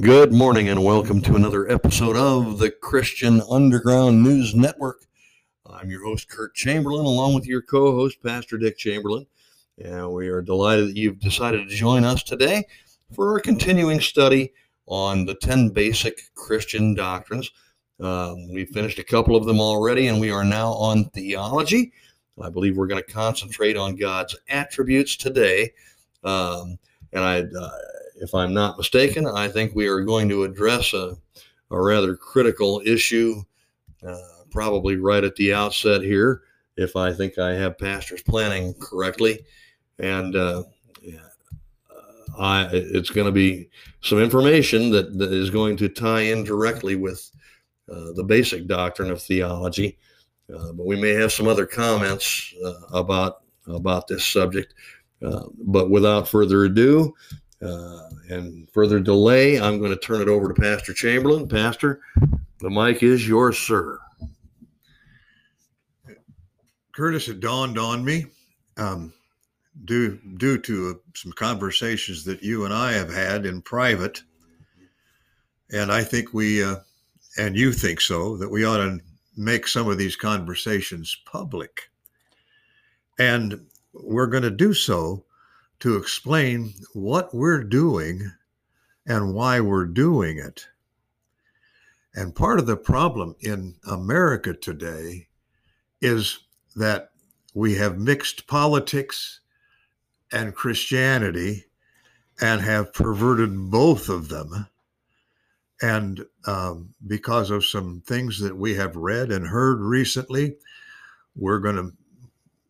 Good morning and welcome to another episode of the Christian Underground News Network. I'm your host, Kurt Chamberlain, along with your co host, Pastor Dick Chamberlain. And we are delighted that you've decided to join us today for our continuing study on the 10 basic Christian doctrines. Um, we've finished a couple of them already, and we are now on theology. I believe we're going to concentrate on God's attributes today. Um, and I, uh, if I'm not mistaken, I think we are going to address a, a rather critical issue, uh, probably right at the outset here, if I think I have pastor's planning correctly. And uh, I, it's going to be some information that, that is going to tie in directly with uh, the basic doctrine of theology. Uh, but we may have some other comments uh, about about this subject. Uh, but without further ado, uh, and further delay, I'm going to turn it over to Pastor Chamberlain. Pastor, the mic is yours, sir. Curtis, it dawned on me, um, due due to uh, some conversations that you and I have had in private, and I think we, uh, and you think so, that we ought to make some of these conversations public, and we're going to do so to explain what we're doing and why we're doing it. And part of the problem in America today is that we have mixed politics and Christianity and have perverted both of them. And um, because of some things that we have read and heard recently, we're going to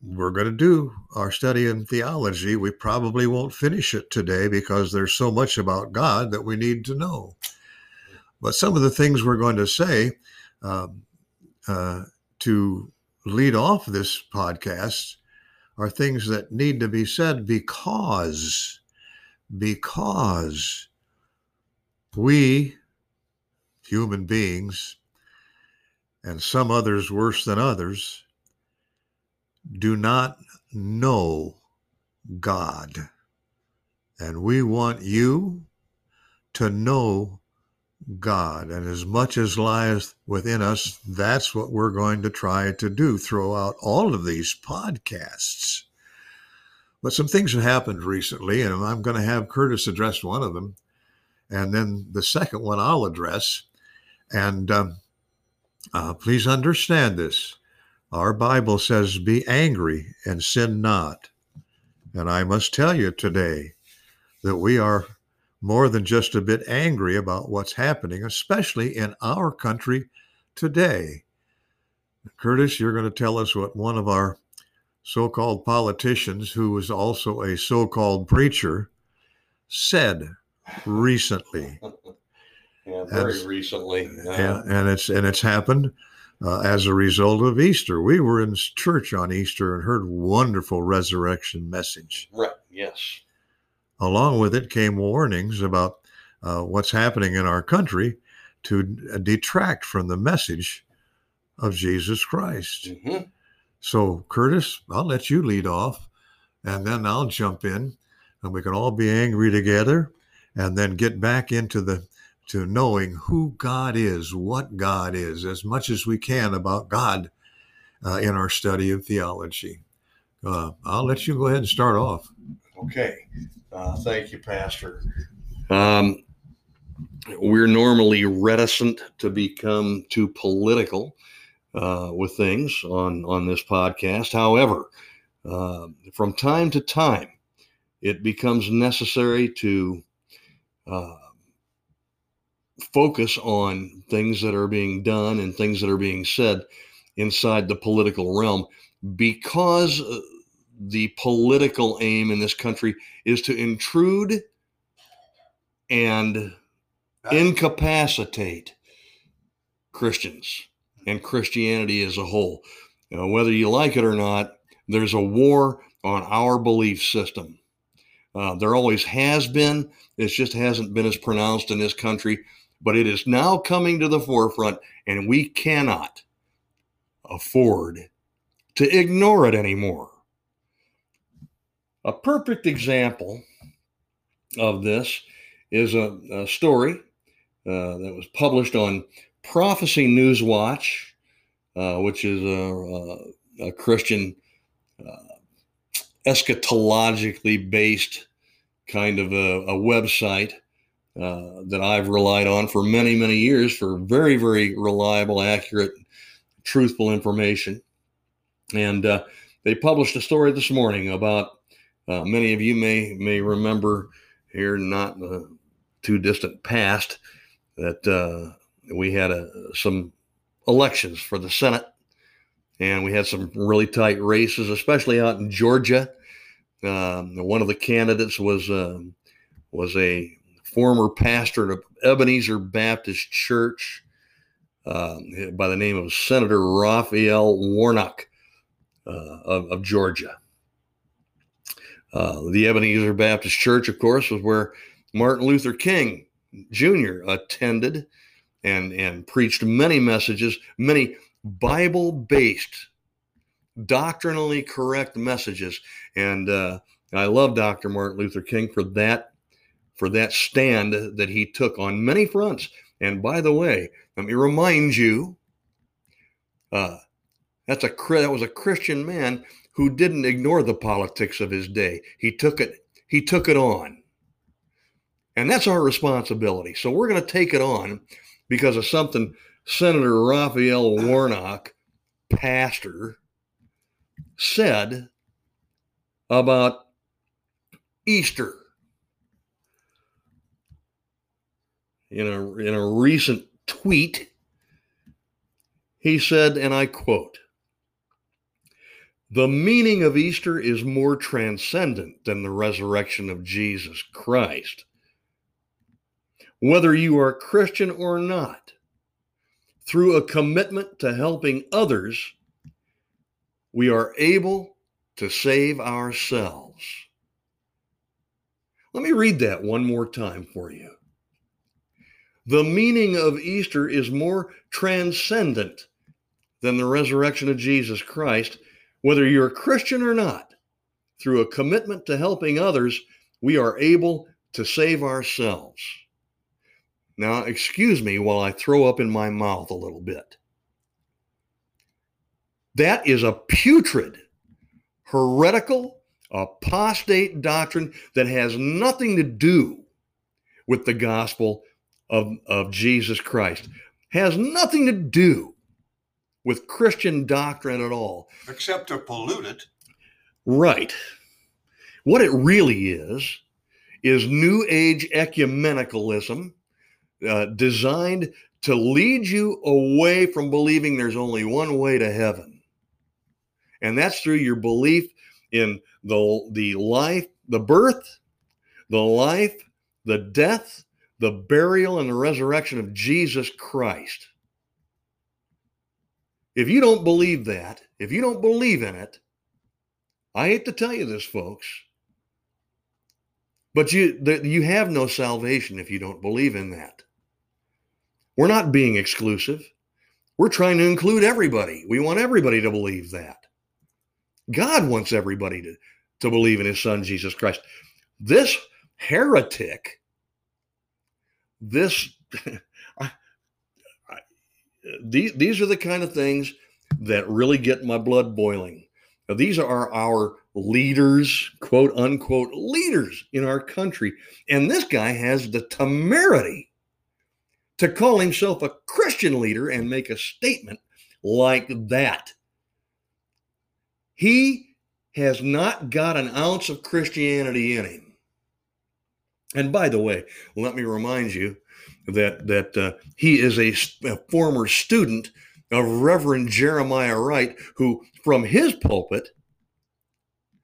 we're going to do our study in theology. We probably won't finish it today because there's so much about God that we need to know. But some of the things we're going to say um, uh, to lead off this podcast are things that need to be said because because we human beings and some others worse than others do not know God. And we want you to know God. And as much as lies within us, that's what we're going to try to do throughout all of these podcasts. But some things have happened recently, and I'm going to have Curtis address one of them. And then the second one I'll address. And um, uh, please understand this our Bible says, Be angry and sin not. And I must tell you today that we are more than just a bit angry about what's happening, especially in our country today. Curtis, you're going to tell us what one of our so called politicians, who was also a so called preacher, said recently. yeah, very and, recently. Uh, and it's and it's happened uh, as a result of Easter. We were in church on Easter and heard wonderful resurrection message. Right. Yes. Along with it came warnings about uh, what's happening in our country to detract from the message of Jesus Christ. Mm-hmm. So, Curtis, I'll let you lead off, and then I'll jump in, and we can all be angry together, and then get back into the to knowing who God is, what God is, as much as we can about God uh, in our study of theology. Uh, I'll let you go ahead and start off. Okay. Uh, thank you, Pastor. Um, we're normally reticent to become too political uh, with things on, on this podcast. However, uh, from time to time, it becomes necessary to uh, focus on things that are being done and things that are being said inside the political realm because uh, the political aim in this country is to intrude and incapacitate Christians and Christianity as a whole. You know, whether you like it or not, there's a war on our belief system. Uh, there always has been. It just hasn't been as pronounced in this country but it is now coming to the forefront, and we cannot afford to ignore it anymore. A perfect example of this is a, a story uh, that was published on Prophecy News Watch, uh, which is a, a, a Christian uh, eschatologically based kind of a, a website uh, that I've relied on for many, many years for very, very reliable, accurate, truthful information. And uh, they published a story this morning about uh, many of you may may remember here, not the too distant past, that uh, we had some elections for the Senate, and we had some really tight races, especially out in Georgia. Um, one of the candidates was um, was a former pastor of Ebenezer Baptist Church um, by the name of Senator Raphael Warnock uh, of, of, Georgia. Uh, the Ebenezer Baptist Church, of course, was where Martin Luther King Jr. attended and, and preached many messages, many Bible based, doctrinally correct messages. And uh, I love Dr. Martin Luther King for that for that stand that he took on many fronts. And by the way, let me remind you, uh, that's a that was a Christian man who didn't ignore the politics of his day. He took it he took it on, and that's our responsibility. So we're going to take it on because of something Senator Raphael Warnock, pastor, said about Easter. In a, in a recent tweet, he said, and I quote, the meaning of Easter is more transcendent than the resurrection of Jesus Christ. Whether you are Christian or not, through a commitment to helping others, we are able to save ourselves. Let me read that one more time for you. The meaning of Easter is more transcendent than the resurrection of Jesus Christ whether you're a Christian or not, through a commitment to helping others, we are able to save ourselves. Now, excuse me while I throw up in my mouth a little bit. That is a putrid, heretical, apostate doctrine that has nothing to do with the gospel of, of Jesus Christ. Has nothing to do with Christian doctrine at all. Except to pollute it. Right. What it really is, is New Age ecumenicalism uh, designed to lead you away from believing there's only one way to heaven. And that's through your belief in the, the life, the birth, the life, the death, the burial, and the resurrection of Jesus Christ. If you don't believe that, if you don't believe in it, I hate to tell you this, folks, but you you have no salvation if you don't believe in that. We're not being exclusive. We're trying to include everybody. We want everybody to believe that. God wants everybody to, to believe in his son Jesus Christ. This heretic, this these these are the kind of things that really get my blood boiling. Now, these are our leaders, quote unquote leaders in our country, and this guy has the temerity to call himself a Christian leader and make a statement like that. He has not got an ounce of Christianity in him. And by the way, let me remind you that that uh, he is a, a former student of Reverend Jeremiah Wright, who from his pulpit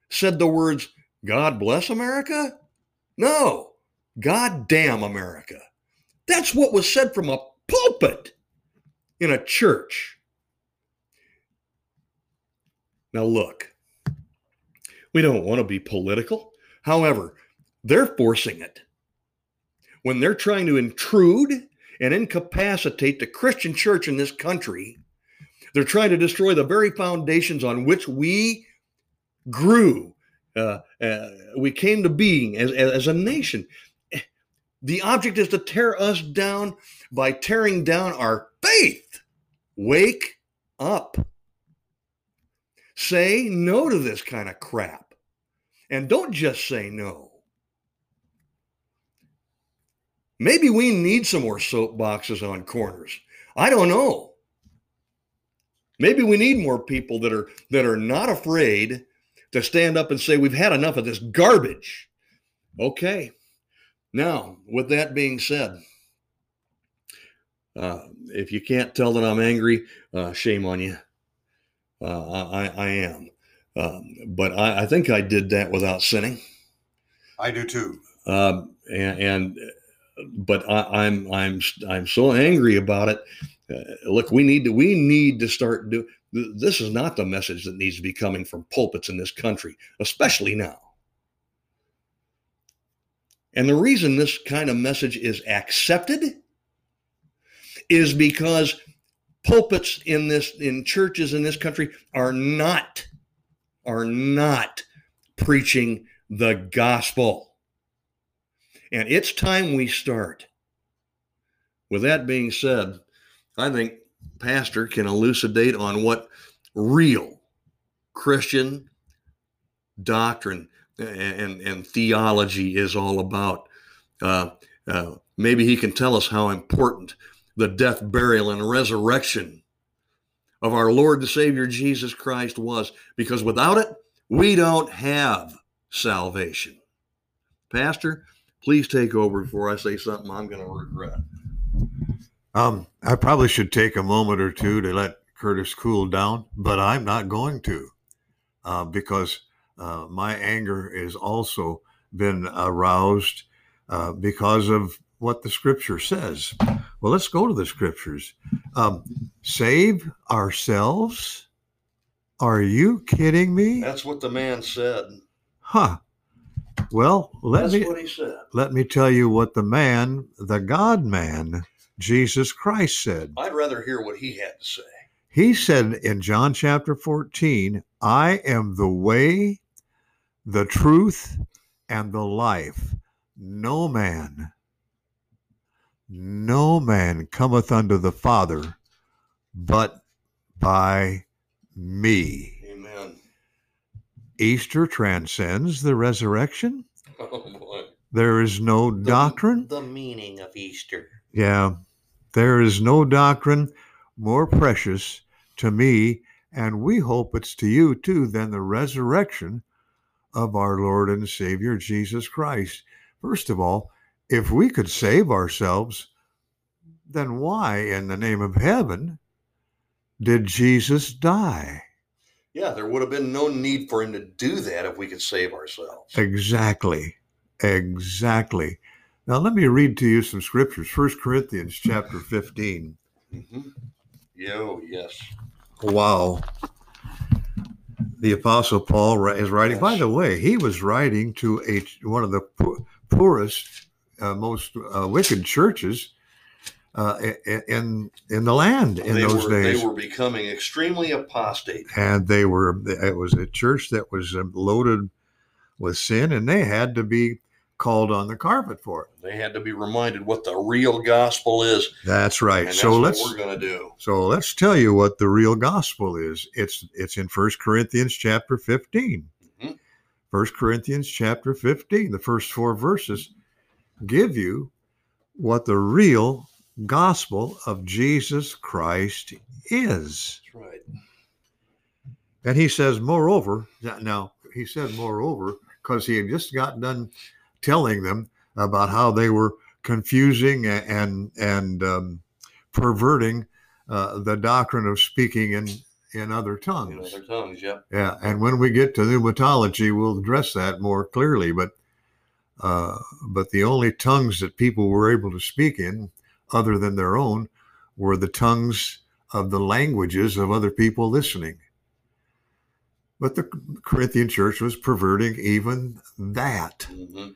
said the words, God bless America? No, God damn America. That's what was said from a pulpit in a church. Now, look, we don't want to be political. However, they're forcing it when they're trying to intrude and incapacitate the Christian church in this country. They're trying to destroy the very foundations on which we grew, uh, uh, we came to being as, as a nation. The object is to tear us down by tearing down our faith. Wake up. Say no to this kind of crap. And don't just say no. Maybe we need some more soapboxes on corners. I don't know. Maybe we need more people that are that are not afraid to stand up and say we've had enough of this garbage. Okay. Now, with that being said, uh, if you can't tell that I'm angry, uh, shame on you. Uh, I, I am. Um, but I, I, think I did that without sinning. I do too. Um, and, and, but I, am I'm, I'm I'm so angry about it. Uh, look, we need to we need to start do. This is not the message that needs to be coming from pulpits in this country, especially now. And the reason this kind of message is accepted is because pulpits in this in churches in this country are not are not preaching the gospel. And it's time we start. With that being said, I think pastor can elucidate on what real Christian doctrine and, and theology is all about. Uh, uh, maybe he can tell us how important the death, burial, and resurrection of our Lord and Savior Jesus Christ was, because without it, we don't have salvation. Pastor, please take over before I say something I'm going to regret. Um, I probably should take a moment or two to let Curtis cool down, but I'm not going to uh, because uh, my anger has also been aroused uh, because of what the scripture says. Well, let's go to the scriptures. Um, save ourselves? Are you kidding me? That's what the man said. Huh. Well, let That's me what he said. let me tell you what the man, the God man, Jesus Christ said. I'd rather hear what he had to say. He said in John chapter 14, I am the way, the truth, and the life. No man, no man cometh unto the Father but by me. Amen. Easter transcends the resurrection. Oh boy. There is no The- doctrine. The meaning of Easter. Yeah, there is no doctrine more precious to me, and we hope it's to you too, than the resurrection of our Lord and Savior Jesus Christ. First of all, if we could save ourselves, then why in the name of heaven did Jesus die? Yeah, there would have been no need for him to do that if we could save ourselves. Exactly. Exactly. Now let me read to you some scriptures. First Corinthians chapter 15. Mm-hmm. Yo, yes. Wow. The Apostle Paul is writing. By the way, he was writing to a one of the poorest, uh, most uh, wicked churches uh, in in the land in they those were, days, They were becoming extremely apostate. and they were. It was a church that was um, loaded with sin, and they had to be called on the carpet for it. They had to be reminded what the real gospel is. That's right. That's so what let's we're going to do. So let's tell you what the real gospel is. It's it's in First Corinthians chapter 15. Mhm. First Corinthians chapter 15. The first four verses give you what the real gospel of Jesus Christ is. That's right. And he says, moreover, now he said moreover, because he had just got done telling them about how they were confusing and and um, perverting uh, the doctrine of speaking in in other In tongues. other tongues, yeah. Yeah, and when we get to pneumatology, we'll address that more clearly. But uh, but the only tongues that people were able to speak in, other than their own, were the tongues of the languages of other people listening. But the Corinthian church was perverting even that. hmm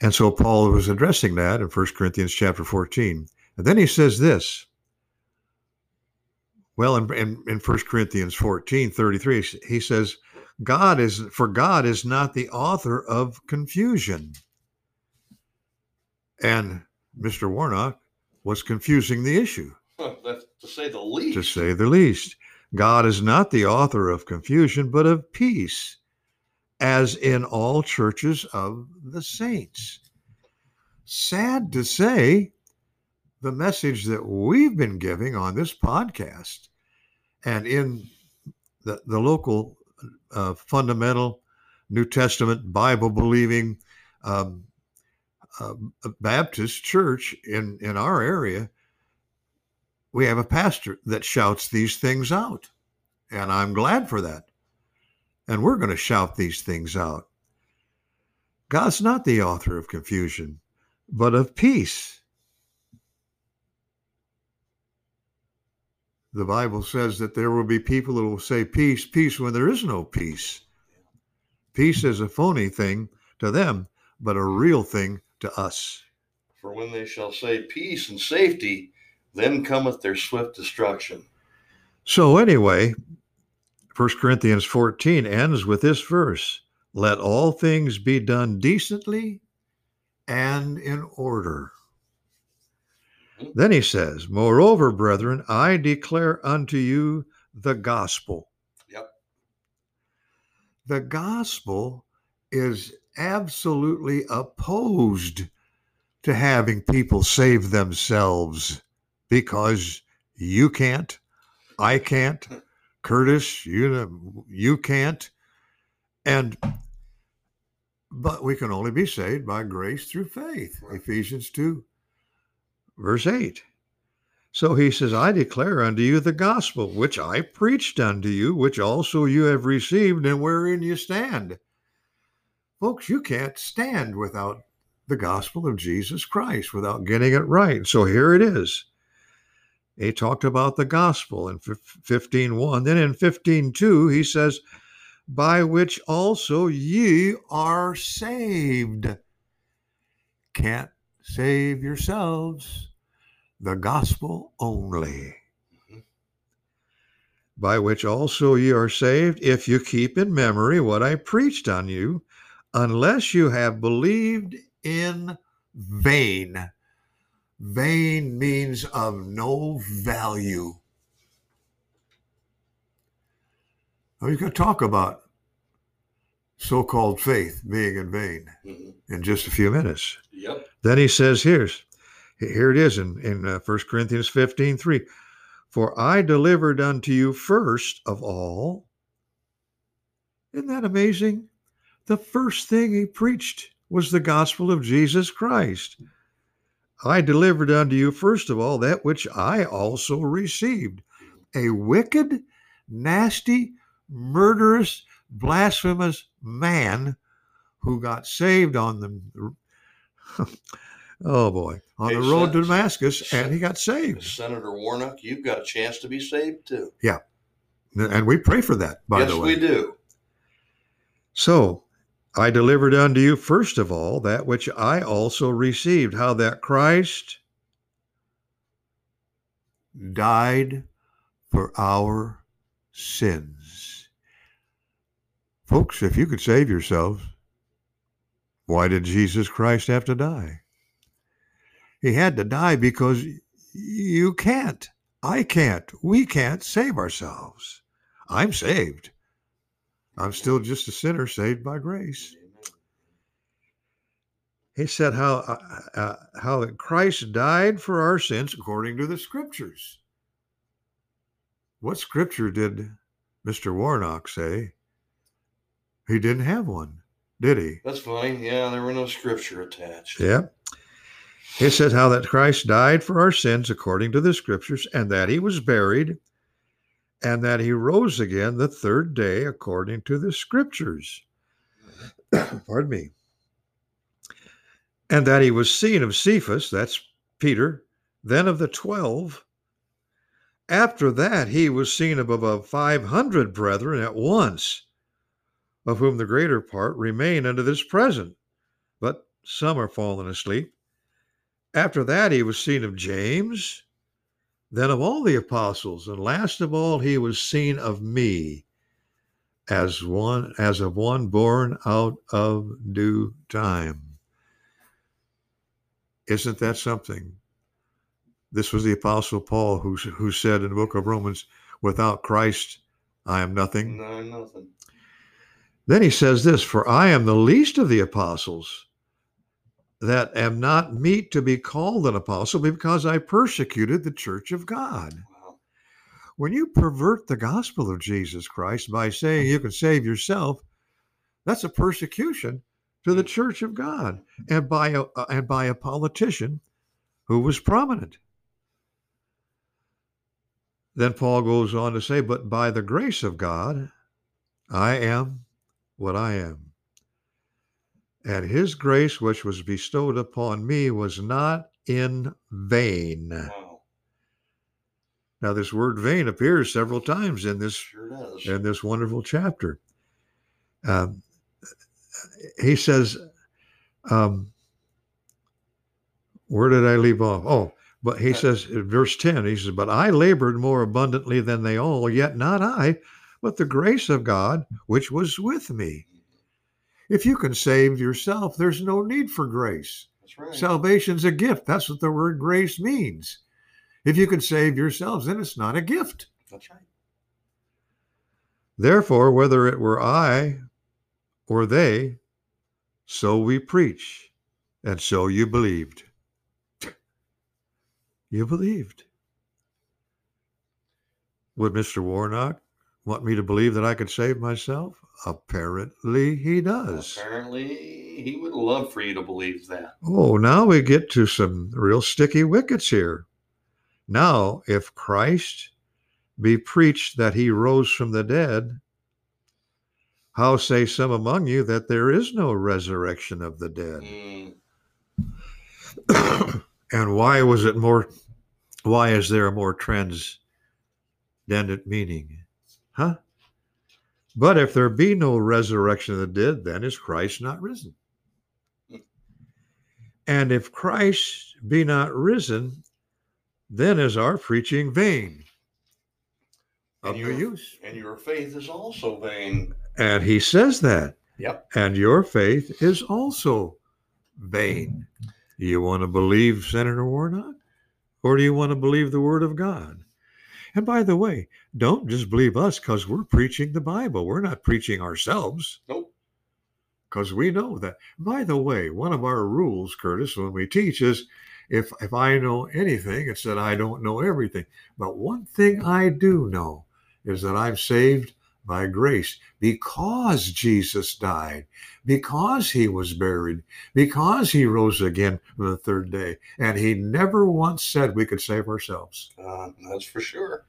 And so Paul was addressing that in 1 Corinthians chapter 14. And then he says this. Well, in, in, in 1 Corinthians 14, 33, he says, God is for God is not the author of confusion. And Mr. Warnock was confusing the issue, That's to say the least. to say the least. God is not the author of confusion, but of peace, as in all churches of the saints. Sad to say, the message that we've been giving on this podcast and in the, the local uh, fundamental New Testament Bible believing um, uh, Baptist church in, in our area, we have a pastor that shouts these things out. And I'm glad for that. And we're going to shout these things out. God's not the author of confusion, but of peace. The Bible says that there will be people that will say peace, peace when there is no peace. Peace is a phony thing to them, but a real thing to us. For when they shall say peace and safety, then cometh their swift destruction. So, anyway, 1 Corinthians 14 ends with this verse Let all things be done decently and in order. Then he says, Moreover, brethren, I declare unto you the gospel. Yep. The gospel is absolutely opposed to having people save themselves because you can't, I can't, Curtis, you you can't, and but we can only be saved by grace through faith. Right. Ephesians two, verse eight. So he says, I declare unto you the gospel which I preached unto you, which also you have received, and wherein you stand. Folks, you can't stand without the gospel of Jesus Christ, without getting it right. So here it is. He talked about the gospel in 15.1. Then in 15.2, he says, by which also ye are saved. Can't save yourselves, the gospel only. Mhm. By which also ye are saved, if you keep in memory what I preached on you, unless you have believed in vain. Vain means of no value. Now, he's going to talk about so called faith being in vain Mhm. in just a few minutes. Yep. Then he says, here's here it is in, in uh, 1 Corinthians 15 3. For I delivered unto you first of all. Isn't that amazing? The first thing he preached was the gospel of Jesus Christ. I delivered unto you first of all that which I also received. A wicked, nasty, murderous, blasphemous man who got saved on the oh boy on Hey, the road to Sen- Damascus and he got saved. Senator Warnock, you've got a chance to be saved too. Yeah, and we pray for that, by yes, the way. yes, we do. So I delivered unto you first of all that which I also received, how that Christ died for our sins. Folks, if you could save yourselves, why did Jesus Christ have to die? He had to die because you can't. I can't. We can't save ourselves. I'm saved. I'm still just a sinner saved by grace. He said how uh, uh, how that Christ died for our sins according to the scriptures. What scripture did Mr. Warnock say? He didn't have one, did he? That's funny. Yeah, there were no scripture attached. Yeah. He said how that Christ died for our sins according to the scriptures, and that he was buried, and that he rose again the third day according to the scriptures. Pardon me. And that he was seen of Cephas, that's Peter, then of the twelve. After that, he was seen of above 500 brethren at once, of whom the greater part remain unto this present, but some are fallen asleep. After that, he was seen of James, then of all the apostles, and last of all, he was seen of me, as one as of one born out of due time. Isn't that something? This was the Apostle Paul who, who said in the book of Romans, without Christ, I am nothing. No, nothing. Then he says this For I am the least of the apostles, that am not meet to be called an apostle because I persecuted the church of God. Wow. When you pervert the gospel of Jesus Christ by saying you can save yourself, that's a persecution to the church of God and by a, uh, and by a politician who was prominent. Then Paul goes on to say, But by the grace of God, I am what I am. And his grace, which was bestowed upon me, was not in vain. Wow. Now, this word vain appears several times in this Sure in this wonderful chapter. Um, he says, um, where did I leave off? Oh, but he says, in verse 10, he says, But I labored more abundantly than they all, yet not I, but the grace of God which was with me. If you can save yourself, there's no need for grace. That's right. Salvation's a gift. That's what the word grace means. If you can save yourselves, then it's not a gift. That's right. Therefore, whether it were I or they, so we preach, and so you believed. You believed. Would Mr. Warnock want me to believe that I could save myself? Apparently, he does. Apparently, he would love for you to believe that. Oh, now we get to some real sticky wickets here. Now, if Christ be preached that he rose from the dead, how say some among you that there is no resurrection of the dead? Mm, and why was it more, why is there a more transcendent meaning? Huh? But if there be no resurrection of the dead, then is Christ not risen? And if Christ be not risen, then is our preaching vain. Of and, no your, use. and your faith is also vain. And he says that. Yep. And your faith is also vain. Do You want to believe Senator Warnock? Or do you want to believe the Word of God? And by the way, don't just believe us because we're preaching the Bible. We're not preaching ourselves. Nope. Because we know that. By the way, one of our rules, Curtis, when we teach is if if I know anything, it's that I don't know everything. But one thing I do know is that I'm saved by grace because Jesus died, because he was buried, because he rose again on the third day. And he never once said we could save ourselves. Uh, that's for sure.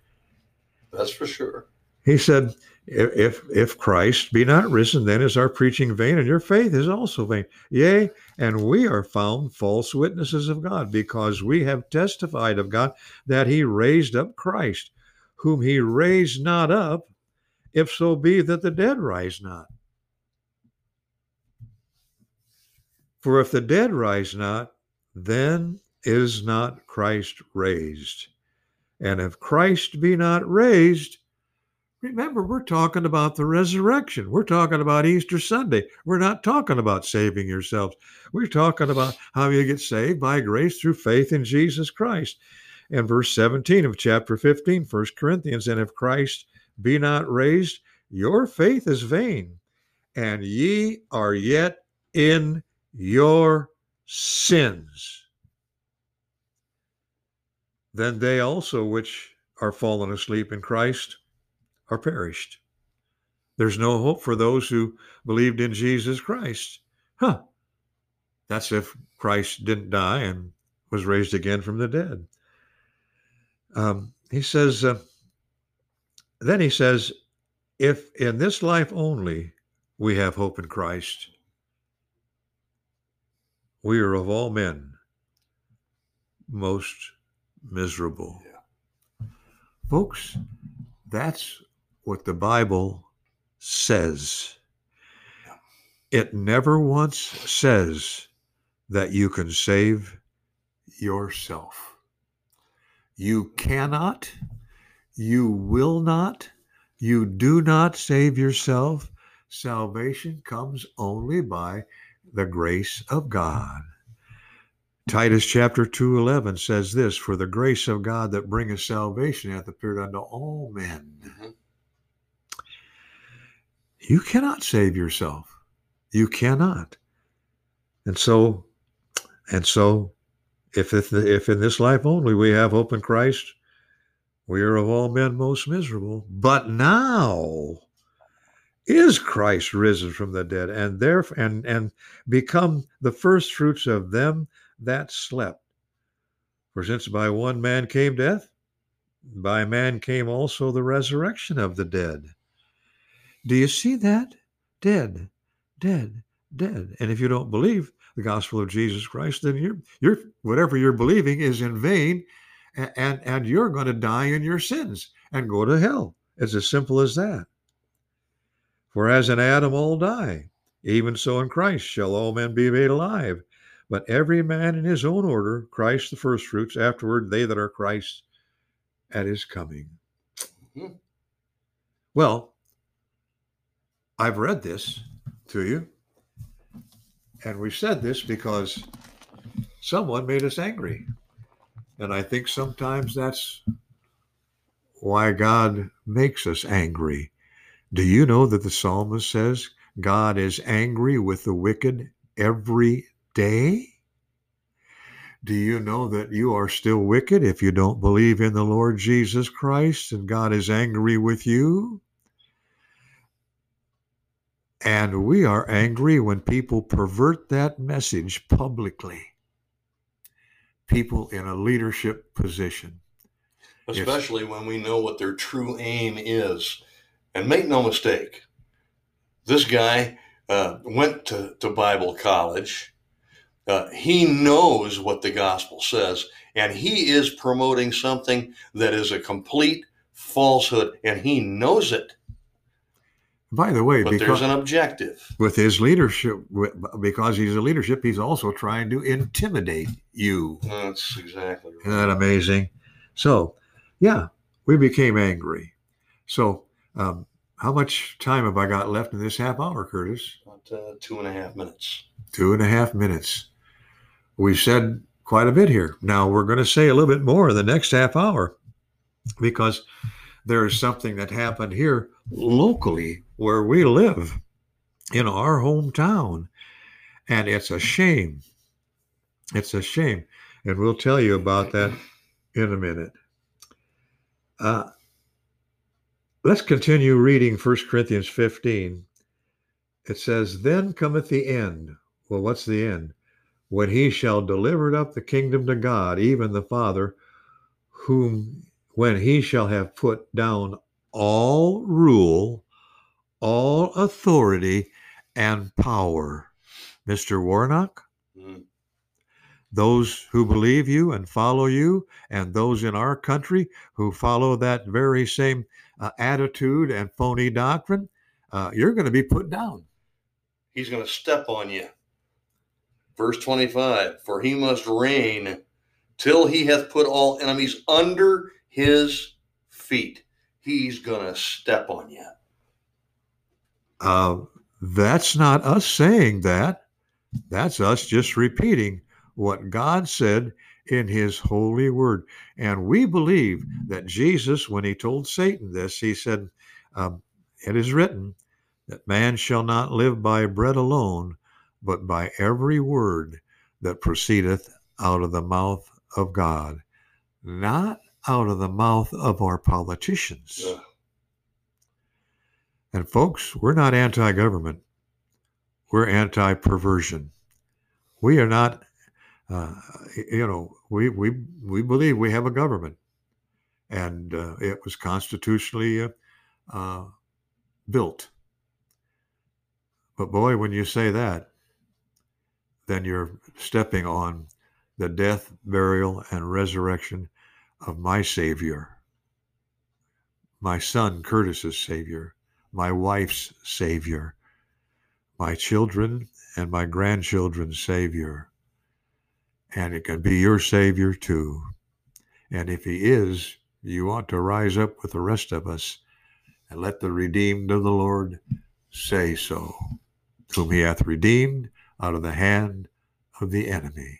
That's for sure. He said, if, if if Christ be not risen, then is our preaching vain, and your faith is also vain. Yea, and we are found false witnesses of God, because we have testified of God that he raised up Christ, whom he raised not up, if so be that the dead rise not. For if the dead rise not, then is not Christ raised. And if Christ be not raised, remember, we're talking about the resurrection. We're talking about Easter Sunday. We're not talking about saving yourselves. We're talking about how you get saved by grace through faith in Jesus Christ. And verse 17 of chapter 15, 1 Corinthians, and if Christ be not raised, your faith is vain, and ye are yet in your sins. Then they also which are fallen asleep in Christ are perished. There's no hope for those who believed in Jesus Christ. Huh. That's if Christ didn't die and was raised again from the dead. Um, he says, uh, then he says, if in this life only we have hope in Christ, we are of all men most miserable. Yeah. Folks, that's what the Bible says. It never once says that you can save yourself. You cannot, you will not, you do not save yourself. Salvation comes only by the grace of God. Titus chapter 2:11 says this, "For the grace of God that bringeth salvation hath appeared unto all men." Mhm. You cannot save yourself. You cannot. And so and so if if, if in this life only we have hope in Christ, we are of all men most miserable. But now is Christ risen from the dead and there and and become the first fruits of them that slept. For since by one man came death, by man came also the resurrection of the dead. Do you see that? Dead, dead, dead. And if you don't believe the gospel of Jesus Christ, then you're you're whatever you're believing is in vain, and and, and you're going to die in your sins and go to hell. It's as simple as that. For as in Adam all die, even so in Christ shall all men be made alive. But every man in his own order, Christ the firstfruits, afterward they that are Christ at his coming. Mhm. Well, I've read this to you, and we said this because someone made us angry. And I think sometimes that's why God makes us angry. Do you know that the psalmist says God is angry with the wicked every day? Do you know that you are still wicked if you don't believe in the Lord Jesus Christ and God is angry with you? And we are angry when people pervert that message publicly. People in a leadership position. Especially when we know what their true aim is. And make no mistake, this guy uh, went to, to Bible college. Uh, he knows what the gospel says, and he is promoting something that is a complete falsehood, and he knows it. By the way, But because there's an objective. with his leadership, because he's a leadership, he's also trying to intimidate you. That's exactly Isn't that amazing? So, yeah, we became angry. So, um, how much time have I got left in this half hour, Curtis? About uh, two and a half minutes. Two and a half minutes. We've said quite a bit here. Now we're going to say a little bit more in the next half hour because there is something that happened here locally where we live in our hometown. And it's a shame. It's a shame. And we'll tell you about that in a minute. Uh, let's continue reading 1 Corinthians 15. It says, Then cometh the end. Well, what's the end? When he shall deliver up the kingdom to God, even the Father, whom when he shall have put down all rule, all authority, and power. Mr. Warnock, Mm. those who believe you and follow you, and those in our country who follow that very same uh, attitude and phony doctrine, uh, you're going to be put down. He's going to step on you. Verse 25 For he must reign till he hath put all enemies under his feet. He's going to step on you. Uh, that's not us saying that. That's us just repeating what God said in his holy word. And we believe that Jesus, when he told Satan this, he said, um, It is written that man shall not live by bread alone, but by every word that proceedeth out of the mouth of God, not out of the mouth of our politicians. Ugh. And folks, we're not anti government, we're anti perversion. We are not, uh, you know, we, we, we believe we have a government and uh, it was constitutionally uh, uh, built. But boy, when you say that, then you're stepping on the death, burial, and resurrection of my Savior, my son Curtis's Savior, my wife's Savior, my children and my grandchildren's Savior. And it can be your Savior too. And if He is, you ought to rise up with the rest of us and let the redeemed of the Lord say so, whom He hath redeemed out of the hand of the enemy.